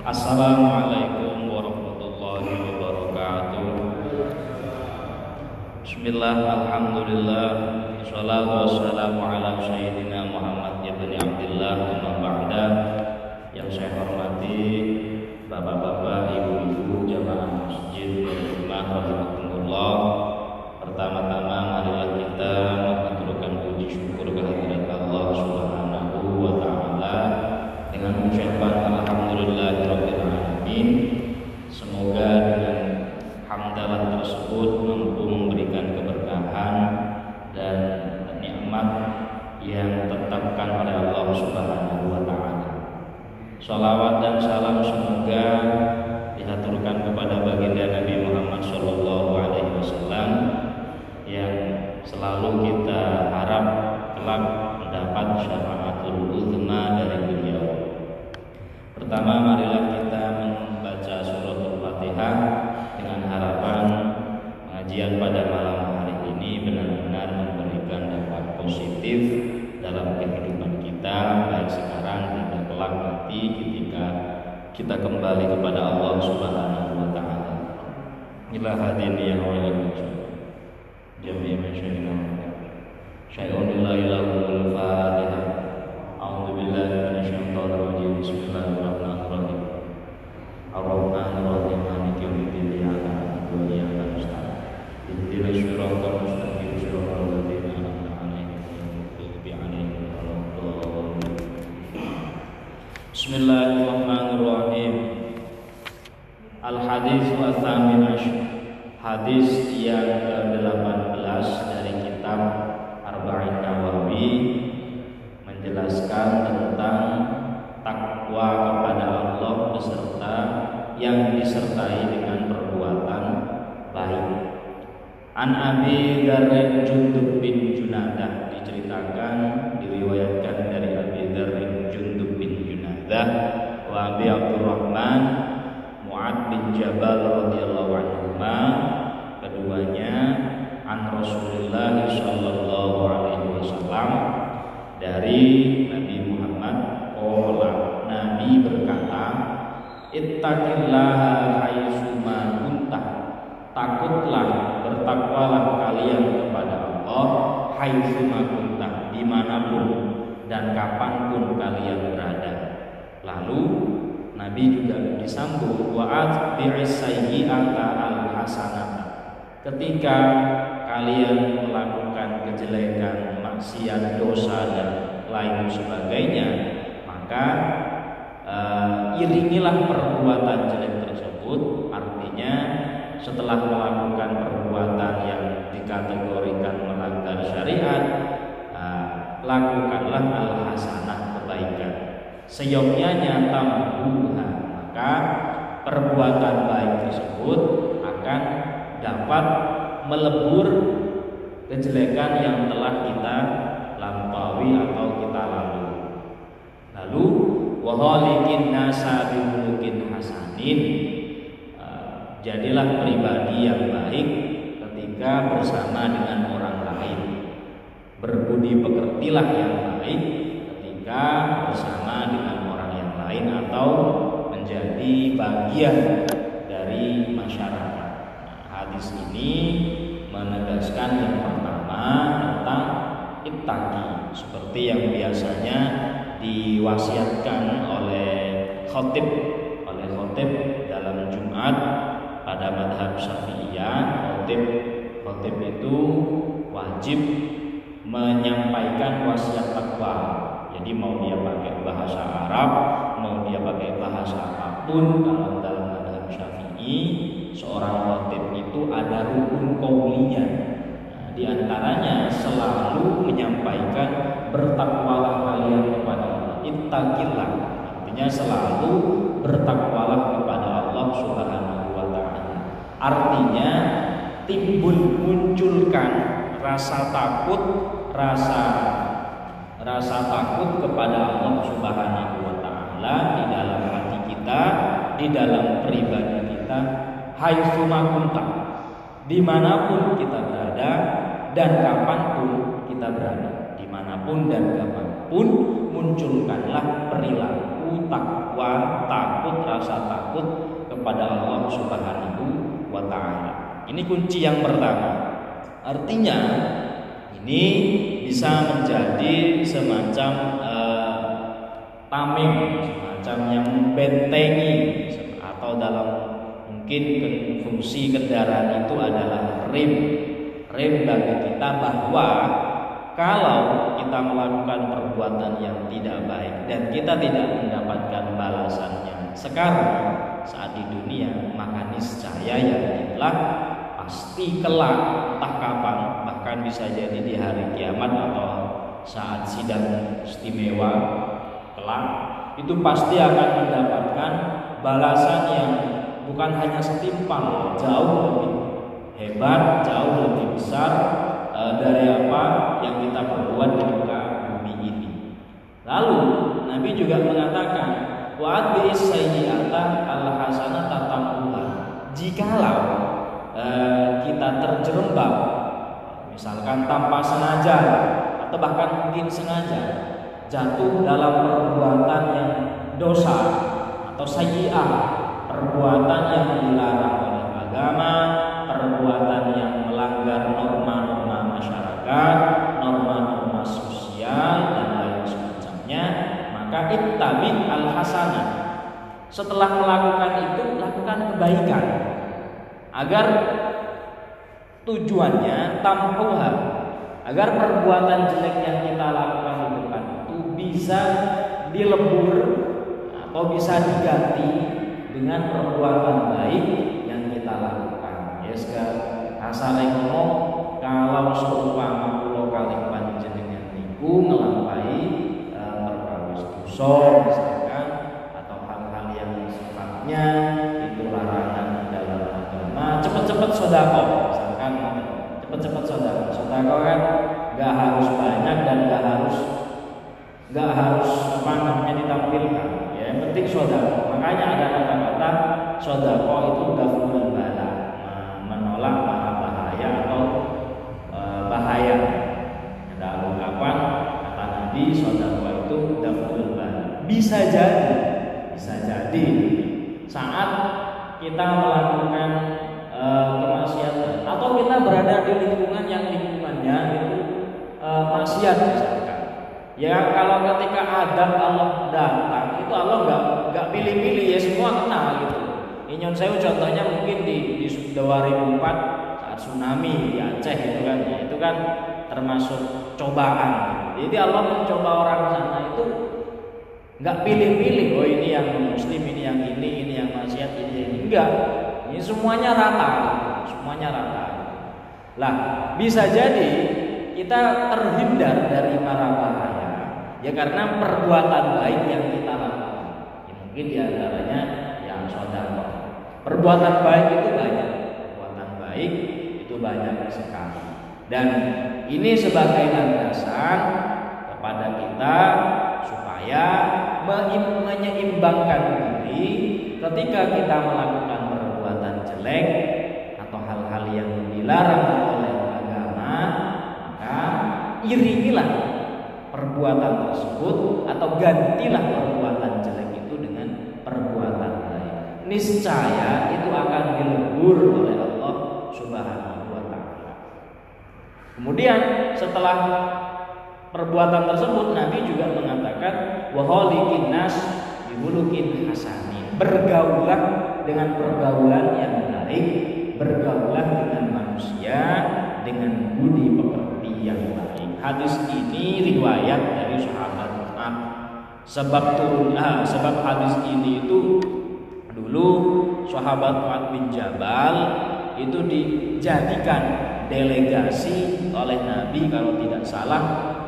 Assalamualaikum warahmatullahi wabarakatuh. Bismillah, Alhamdulillah Salatu wassalamu ala Sayyidina Muhammad ibn Abdullah Yang saya hormati Bapak-bapak, Allah Subhanahu wa taala. Salawat dan salam semoga dihaturkan kepada baginda Nabi Muhammad sallallahu alaihi wasallam yang selalu kita harap kelak mendapat syafaatul uzma dari beliau. Pertama marilah kita kita kembali kepada Allah Subhanahu wa taala. Ila hadin ya wa jami'a min syai'un la ilaha al-fatihah. A'udzu billahi minasy syaithanir rajim. Bismillahirrahmanirrahim. Ar-Rahmanir Rahim. Maliki yaumiddin. Iyyaka na'budu wa iyyaka nasta'in. Mustaqim. Ladzina an'amta 'alaihim. Bismillahirrahmanirrahim. Hadis Wasamin Hadis yang ke-18 dari kitab Arba'in Nawawi menjelaskan tentang takwa kepada Allah beserta yang disertai dengan perbuatan baik. An Abi Darin Jundub bin Junadah diceritakan diriwayatkan dari Abi Darin Jundub bin Junadah wa Abi Abdurrahman Mu'ad bin Jabal radhiyallahu anhu keduanya an Rasulullah sallallahu alaihi wasallam dari Nabi Muhammad qala Nabi berkata ittaqillaha haitsuma kuntah takutlah bertakwalah kalian kepada Allah haitsuma kuntah di mana pun dan kapan pun kalian berada. Lalu Nabi juga disambung wa'at bi'isayyi'ata al-hasanata. Ketika kalian melakukan kejelekan, maksiat, dosa dan lain sebagainya, maka uh, iringilah perbuatan jelek tersebut. Artinya setelah melakukan perbuatan yang dikategorikan melanggar syariat, uh, lakukanlah al-hasanah seyogyanya tambuha maka perbuatan baik tersebut akan dapat melebur kejelekan yang telah kita lampaui atau kita lalui. Lalu wahalikin nasa bimulukin hasanin jadilah pribadi yang baik ketika bersama dengan orang lain. Berbudi pekertilah yang baik ketika bersama dengan orang yang lain atau menjadi bagian dari masyarakat. Nah, hadis ini menegaskan yang pertama tentang ittaqi seperti yang biasanya diwasiatkan oleh khotib oleh khotib dalam Jumat pada madhab Syafi'iyah khotib khotib itu wajib menyampaikan wasiat takwa jadi mau dia pakai bahasa Arab, mau dia pakai bahasa apa pun dalam dalam madhab Syafi'i, seorang khatib itu ada rukun kaulinya. Nah, di antaranya selalu menyampaikan bertakwalah kalian kepada Allah. Ittaqillah. Artinya selalu bertakwalah kepada Allah Subhanahu wa taala. Artinya timbul munculkan rasa takut, rasa rasa takut kepada Allah Subhanahu wa taala di dalam hati kita, di dalam pribadi kita, haitsuma kunta. Di mana pun kita berada dan kapan pun kita berada, di mana pun dan kapan pun munculkanlah perilaku takwa, takut, rasa Subhanahu wa taala. Ini kunci yang pertama. Artinya ini bisa menjadi semacam uh, tameng, semacam yang membentengi atau dalam mungkin fungsi kendaraan itu adalah rem. Rem bagi kita bahwa kalau kita melakukan perbuatan yang tidak baik dan kita tidak mendapatkan balasannya sekarang saat di dunia maka niscaya yang itulah pasti kelak entah kapan bahkan bisa jadi di hari kiamat atau saat sidang istimewa kelak itu pasti akan mendapatkan balasan yang bukan hanya setimpal jauh lebih hebat jauh lebih besar e, dari apa yang kita perbuat di muka bumi ini. Lalu Nabi juga mengatakan wa'ad bi sayyi'ata al hasanata tamuha. Jikalau e, kita terjerembab misalkan tanpa sengaja atau bahkan mungkin sengaja jatuh dalam perbuatan yang dosa atau sayyi'ah, perbuatan yang dilarang oleh agama, perbuatan yang melanggar norma-norma masyarakat, norma-norma sosial dan lain semacamnya, maka ittabi al hasanah. Setelah melakukan itu, lakukan kebaikan agar tujuannya tamhuha agar perbuatan jelek yang kita lakukan di depan itu bisa dilebur atau bisa diganti dengan perbuatan baik yang kita lakukan. Ya sekarang asal ngomong kalau seumpama pulau kali panjenengan niku ngelampai e, perkawis dosa misalkan atau hal-hal yang sifatnya cepet-cepet sodako. Misalkan cepet-cepet sodako. Sodako kan gak harus banyak dan gak harus gak harus apa ditampilkan. Ya yang penting sodako. Makanya ada kata-kata sodako itu daful bala adab Allah datang itu Allah nggak nggak pilih-pilih ya semua kena gitu. Inyon saya contohnya mungkin di di 2004 saat tsunami di Aceh itu kan. Ya, itu kan termasuk cobaan. Jadi Allah mencoba orang sana itu nggak pilih-pilih oh ini yang muslim ini yang ini ini yang maksiat ini ini. Enggak ini semuanya rata. Semuanya rata. Lah bisa jadi kita terhindar dari para bahaya Ya karena perbuatan baik yang kita lakukan. Ya, mungkin di antaranya yang saudara. Perbuatan baik itu banyak. Perbuatan baik itu banyak sekali. Dan ini sebagai landasan kepada kita supaya menyeimbangkan diri ketika kita melakukan perbuatan jelek atau hal-hal yang dilarang oleh agama maka iringilah perbuatan tersebut atau gantilah perbuatan jelek itu dengan perbuatan baik. Niscaya itu akan dilebur oleh Allah Subhanahu wa taala. Kemudian setelah perbuatan tersebut Nabi juga mengatakan wa khaliqin nas hasani. Bergaulah dengan pergaulan yang baik, bergaulah dengan manusia dengan budi pekerti yang baik. Hadis ini riwayat dari sahabat Mu'ab. Sebab turun ah, sebab hadis ini itu dulu sahabat Mu'ad bin Jabal itu dijadikan delegasi oleh Nabi kalau tidak salah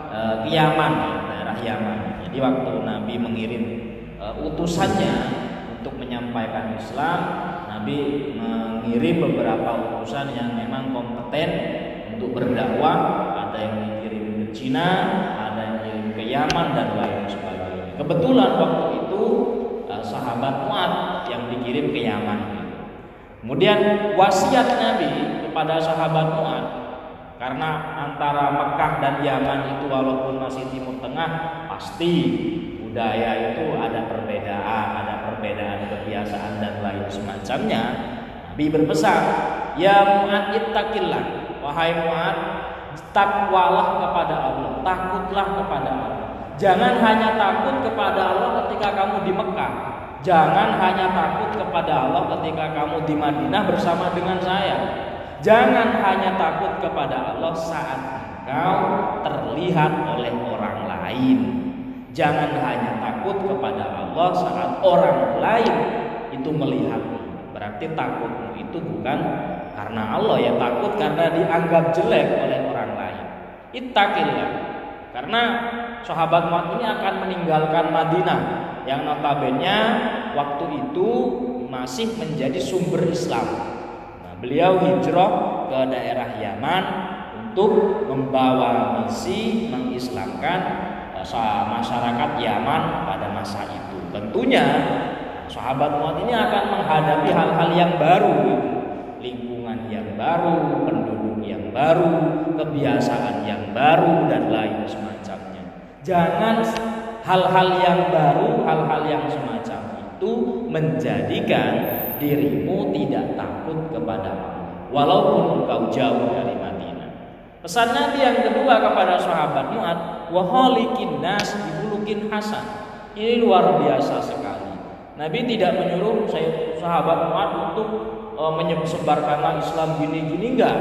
eh, ke Yaman, daerah Yaman. Jadi waktu Nabi mengirim eh, utusannya untuk menyampaikan Islam, Nabi mengirim beberapa utusan yang memang kompeten untuk berdakwah, ada yang Cina, ada yang dikirim ke Yaman dan lain sebagainya. Kebetulan waktu itu eh, sahabat Mu'ad yang dikirim ke Yaman. Kemudian wasiat Nabi kepada sahabat Mu'ad karena antara Mekah dan Yaman itu walaupun masih timur tengah pasti budaya itu ada perbedaan, ada perbedaan kebiasaan dan lain semacamnya Nabi berpesan, "Ya Mu'ad ittaqillah." Wahai Mu'ad, takwalah kepada Allah, takutlah kepada Allah. Jangan hanya takut kepada Allah ketika kamu di Mekah. Jangan hanya takut kepada Allah ketika kamu di Madinah bersama dengan saya. Jangan hanya takut kepada Allah saat engkau terlihat oleh orang lain. Jangan hanya takut kepada Allah saat orang lain itu melihatmu. Berarti takutmu itu bukan karena Allah ya takut karena dianggap jelek oleh orang. Ittaqillah. Karena sahabat Mu'ad ini akan meninggalkan Madinah yang notabene waktu itu masih menjadi sumber Islam. Nah, beliau hijrah ke daerah Yaman untuk membawa misi mengislamkan eh, masyarakat Yaman pada masa itu. Tentunya sahabat Mu'ad ini akan menghadapi hal-hal yang baru, lingkungan yang baru, baru, kebiasaan yang baru dan lain semacamnya. Jangan hal-hal yang baru, hal-hal yang semacam itu menjadikan dirimu tidak takut kepada Allah walaupun engkau jauh dari Madinah. Pesan Nabi yang kedua kepada sahabat Mu'ad, waholikin nas dibulukin hasan. Ini luar biasa sekali. Nabi tidak menyuruh sahabat Mu'ad untuk e, menyebarkanlah Islam gini-gini enggak.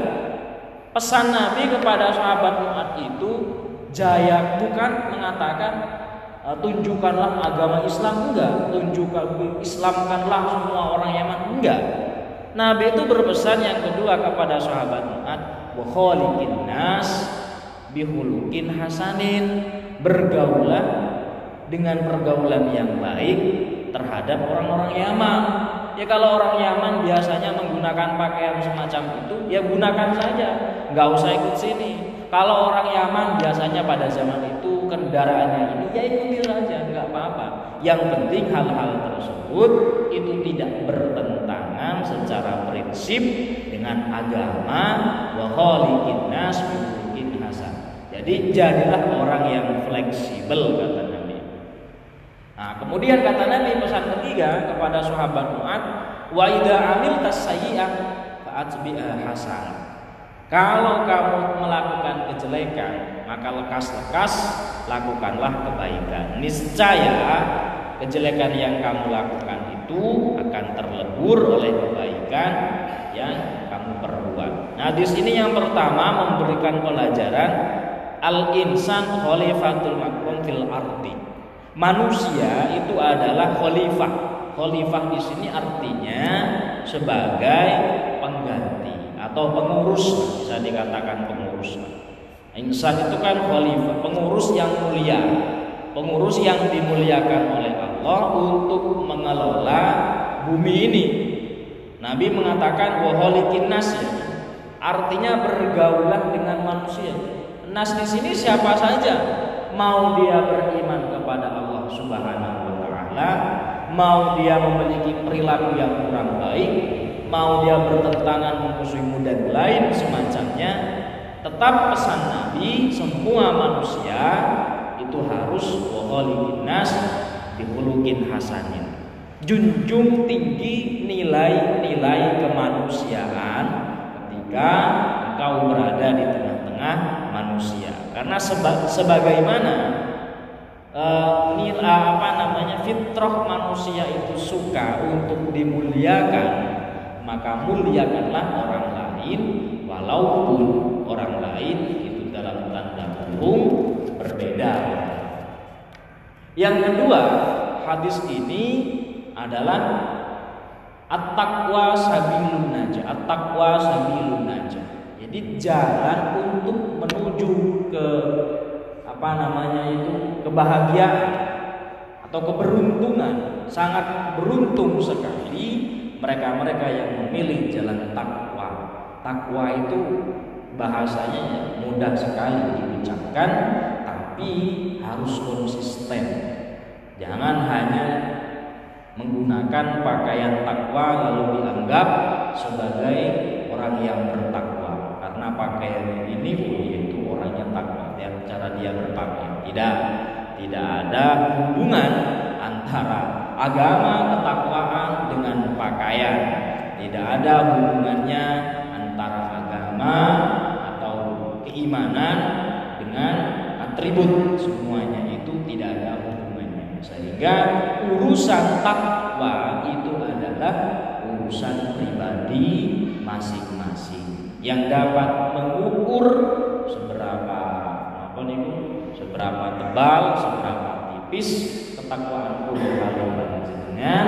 Pesan Nabi kepada sahabat Mu'ad itu jaya bukan mengatakan e, tunjukkanlah agama Islam enggak, tunjukkan Islamkanlah semua orang Yaman enggak. Nabi itu berpesan yang kedua kepada sahabat Mu'ad, wa nas bihulukin hasanin, bergaulah dengan pergaulan yang baik terhadap orang-orang Yaman. Ya kalau orang Yaman biasanya menggunakan pakaian semacam itu, ya gunakan saja, nggak usah ikut sini. Kalau orang Yaman biasanya pada zaman itu kendaraannya ini, ya ikuti saja, nggak apa-apa. Yang penting hal-hal tersebut itu tidak bertentangan secara prinsip dengan agama wa khaliqin hasan. Jadi jadilah orang yang fleksibel kata Nabi. Nah, kemudian kata Nabi pesan ketiga kepada sahabat Mu'ad, wa idza amil tasayyi'ah fa'atbi'a hasan. Kalau kamu melakukan kejelekan, maka lekas-lekas lakukanlah kebaikan. Niscaya kejelekan yang kamu lakukan itu akan terlebur oleh kebaikan yang kamu perbuat. Nah, di sini yang pertama memberikan pelajaran al insan khalifatul makrum fil ardi. Manusia itu adalah khalifah. Khalifah di sini artinya sebagai pengganti atau pengurus, bisa dikatakan pengurus. Insan itu kan khalifah, pengurus yang mulia, pengurus yang dimuliakan oleh Allah untuk mengelola bumi ini. Nabi mengatakan waholikin nas ya. Artinya bergaulah dengan manusia. Nas di sini siapa saja, mau dia beriman kepada Allah Subhanahu wa taala, mau dia memiliki perilaku yang kurang baik, mau dia bertentangan memusuhimu dan lain semacamnya, tetap pesan Nabi semua manusia itu harus waholikin nas dihulukin hasanin. Junjung tinggi nilai-nilai kemanusiaan ketika engkau berada di tengah-tengah manusia karena seba sebagaimana uh, apa namanya fitrah manusia itu suka untuk dimuliakan maka muliakanlah orang lain walaupun orang lain itu dalam tanda kurung berbeda yang kedua hadis ini adalah at-taqwa sabilun najah. At-taqwa sabilun najah. Jadi jalan untuk menuju ke apa namanya itu kebahagiaan atau keberuntungan. Sangat beruntung sekali mereka-mereka yang memilih jalan takwa. Takwa itu bahasanya mudah sekali diucapkan tapi harus konsisten. Jangan hanya menggunakan pakaian takwa lalu dianggap sebagai orang yang bertakwa karena pakaian ini yaitu orang yang takwa dan cara dia berpakaian. Tidak tidak ada hubungan antara agama ketakwaan dengan pakaian. Tidak ada hubungannya antara agama atau keimanan dengan atribut. Semuanya itu tidak ada hubungannya. Sehingga urusan takwa itu adalah urusan pribadi masing-masing yang dapat mengukur seberapa apa nih seberapa tebal seberapa tipis ketakwaan kulo kali panjenengan.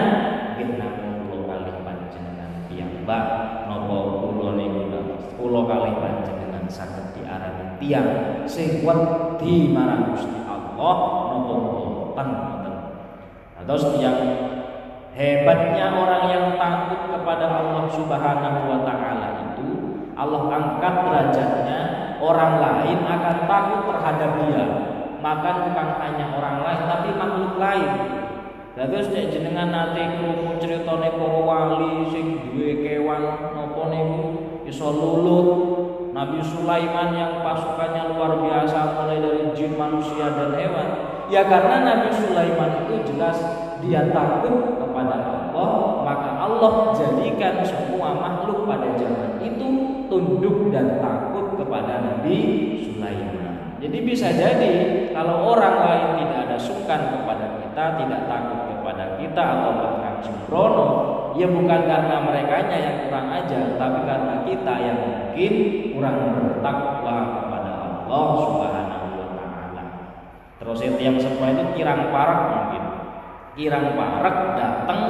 Genap kulo kali panjenengan piyambak. Nopo kulo niku kulo kali panjenengan saged diarani tiang sing wedi marang Gusti Allah. Boten ngoten. Terus yang hebatnya orang yang takut kepada Allah Subhanahu wa taala Allah angkat derajatnya orang lain akan takut terhadap dia. Maka bukan hanya orang lain tapi makhluk lain. Lah terus nek jenengan nate krungu critane para wali sing duwe kewan napa niku iso lulut. Nabi Sulaiman yang pasukannya luar biasa mulai dari jin manusia dan hewan ya karena Nabi Sulaiman itu jelas dia takut kepada Allah maka Allah jadikan semua makhluk pada zaman itu tunduk dan takut kepada Nabi Sulaiman jadi bisa jadi kalau orang lain tidak ada sungkan kepada kita, tidak takut kepada kita atau bahkan sembrono, ya bukan karena mereka yang kurang ajar, tapi karena kita yang mungkin kurang bertakwa kepada Allah Subhanahu. Terus yang semua itu kirang parak mungkin. Kirang parak datang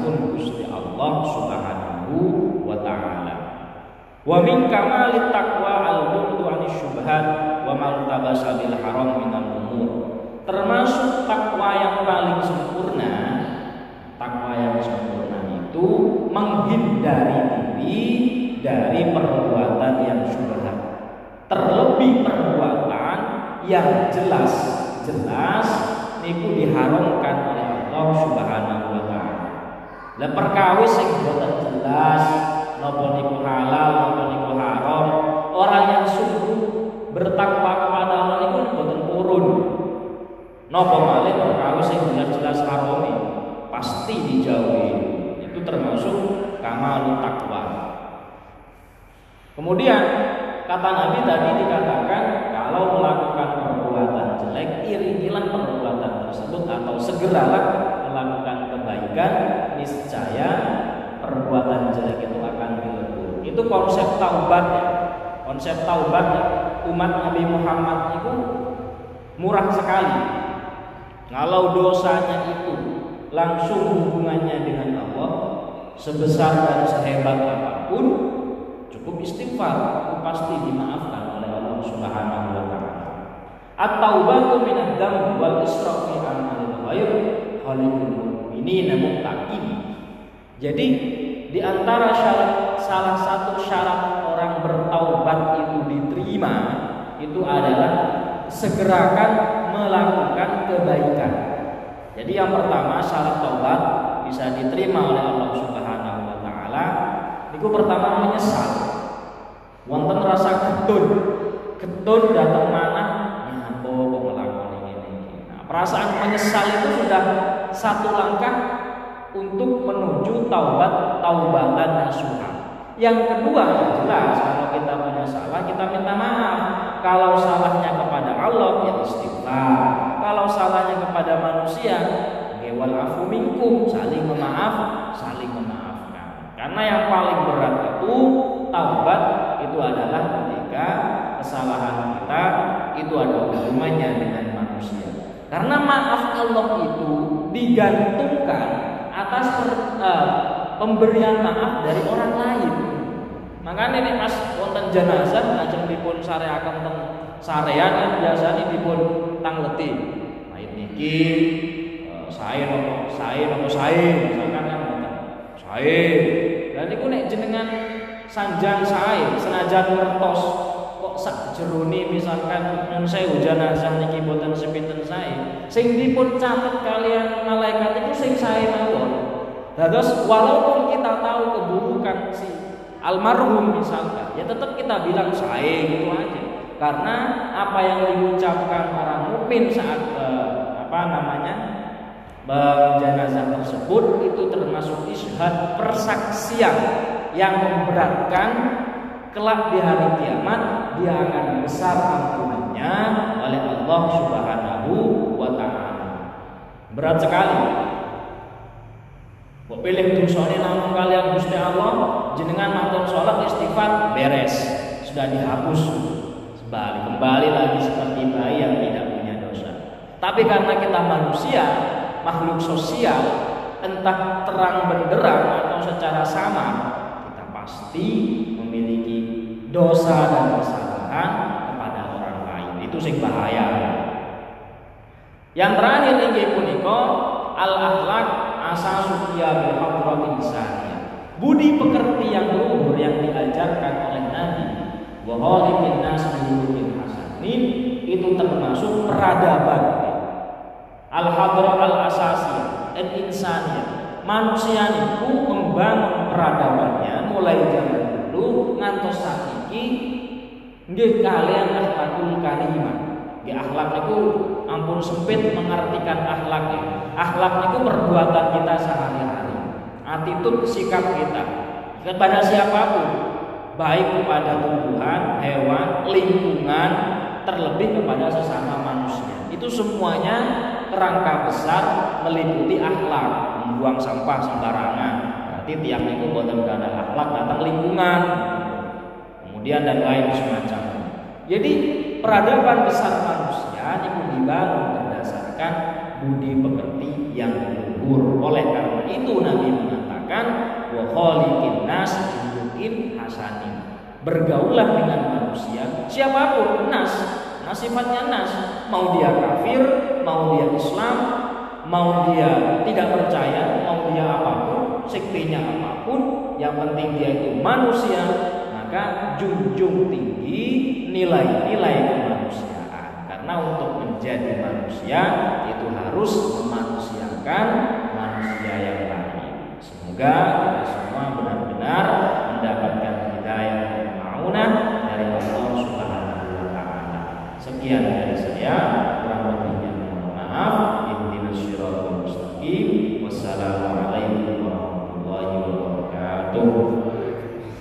pun Gusti Allah Subhanahu wa taala. Wa min kamalit taqwa al-bu'du syubhat wa martabasa bil haram minal yang jelas-jelas niku diharamkan oleh Allah Subhanahu wa taala. Lah perkawis sing boten jelas napa niku halal napa niku haram orang yang sungguh bertakwa kepada Allah niku boten purun napa malih perkawis sing jelas-jelas haram pasti dijauhi. Itu termasuk kamal takwa. Kemudian kata Nabi tadi dikatakan kalau melakukan perbuatan jelek iringilah perbuatan tersebut atau segeralah melakukan kebaikan niscaya perbuatan jelek itu akan dilebur. Itu konsep taubatnya. Konsep taubatnya umat Nabi Muhammad itu murah sekali. Kalau dosanya itu langsung hubungannya dengan Allah sebesar dan sehebat apa pun cukup istighfar itu pasti dimaafkan oleh Allah Subhanahu wa taala. At-taubatu min ad-dam wal israf fi amalil khair khalidul mu'minina muttaqin. Jadi di antara syarat salah satu syarat orang bertaubat itu diterima itu adalah segerakan melakukan kebaikan. Jadi yang pertama syarat taubat bisa diterima oleh Allah Subhanahu wa taala itu pertama menyesal. Wonten rasa ketun. Ketun datang perasaan menyesal itu sudah satu langkah untuk menuju taubat taubatan nasuha. Yang kedua jelas kalau kita punya salah kita minta maaf. Kalau salahnya kepada Allah ya istighfar. Kalau salahnya kepada manusia gewal afu minkum saling memaaf, saling memaafkan. Karena yang paling berat itu taubat itu adalah ketika kesalahan kita itu ada hubungannya dengan. Karena maaf Allah itu digantungkan atas uh, pemberian maaf dari orang lain. Makanya ini pas wonten jenazah lajeng dipun sareaken teng sarean biasanya dipun tangleti. Mayit niki uh, sae nopo sae nopo sae misalkan kan sae. Dan niku nek jenengan sanjang sae senajan ngertos kok sak jeruni misalkan nyun sewu jenazah niki boten sepinten sae sing dipun catet kalian malaikat itu sing sae mawon terus walaupun kita tahu keburukan si almarhum misalkan, ya tetap kita bilang saya gitu aja. Karena apa yang diucapkan orang mukmin saat eh, apa namanya jenazah tersebut itu termasuk ishad persaksian yang memberatkan kelak di hari kiamat dia akan besar ampunannya oleh Allah Subhanahu wa taala. Berat sekali. Kok pilih dosane namun kalian Gusti Allah jenengan mantun sholat istighfar beres sudah dihapus sebalik kembali lagi seperti bayi yang tidak punya dosa. Tapi karena kita manusia makhluk sosial entah terang benderang atau secara sama kita pasti dosa dan kesalahan kepada orang lain. Itu sing bahaya. Yang terakhir inggih punika al akhlak asasukia bil hadratil insaniyah budi pekerti yang luhur yang diajarkan oleh Nabi wa khaliqin nas hasanin itu termasuk peradaban. Al hadra al asasi al insani manusia itu membangun peradabannya mulai zaman dulu ngantos saiki nggih kalian akhlakul karimah nggih akhlak itu ampun sempit mengartikan akhlak ya. akhlak itu perbuatan kita sehari-hari attitude sikap kita kepada siapa pun baik kepada tumbuhan, hewan, lingkungan, terlebih kepada sesama manusia. Itu semuanya kerangka besar meliputi akhlak, membuang sampah sembarangan. Berarti tiang itu buatan karena akhlak datang lingkungan. Kemudian dan lain semacam. Jadi peradaban besar manusia itu dibangun berdasarkan budi pekerti yang luhur. Oleh karena itu Nabi mengatakan wa khaliqin nas hasanin. Bergaulah dengan manusia siapa pun nas Nah sifatnya nas, mau dia kafir, mau dia Islam, mau dia tidak percaya, mau dia apa pun, sektinya apa pun, yang penting dia itu manusia, maka junjung tinggi nilai-nilai kemanusiaan. Karena untuk menjadi manusia itu harus memanusiakan manusia yang lain. Semoga kita semua benar-benar mendapatkan hidayah dan maunah dari Allah Subhanahu Sekian dari saya.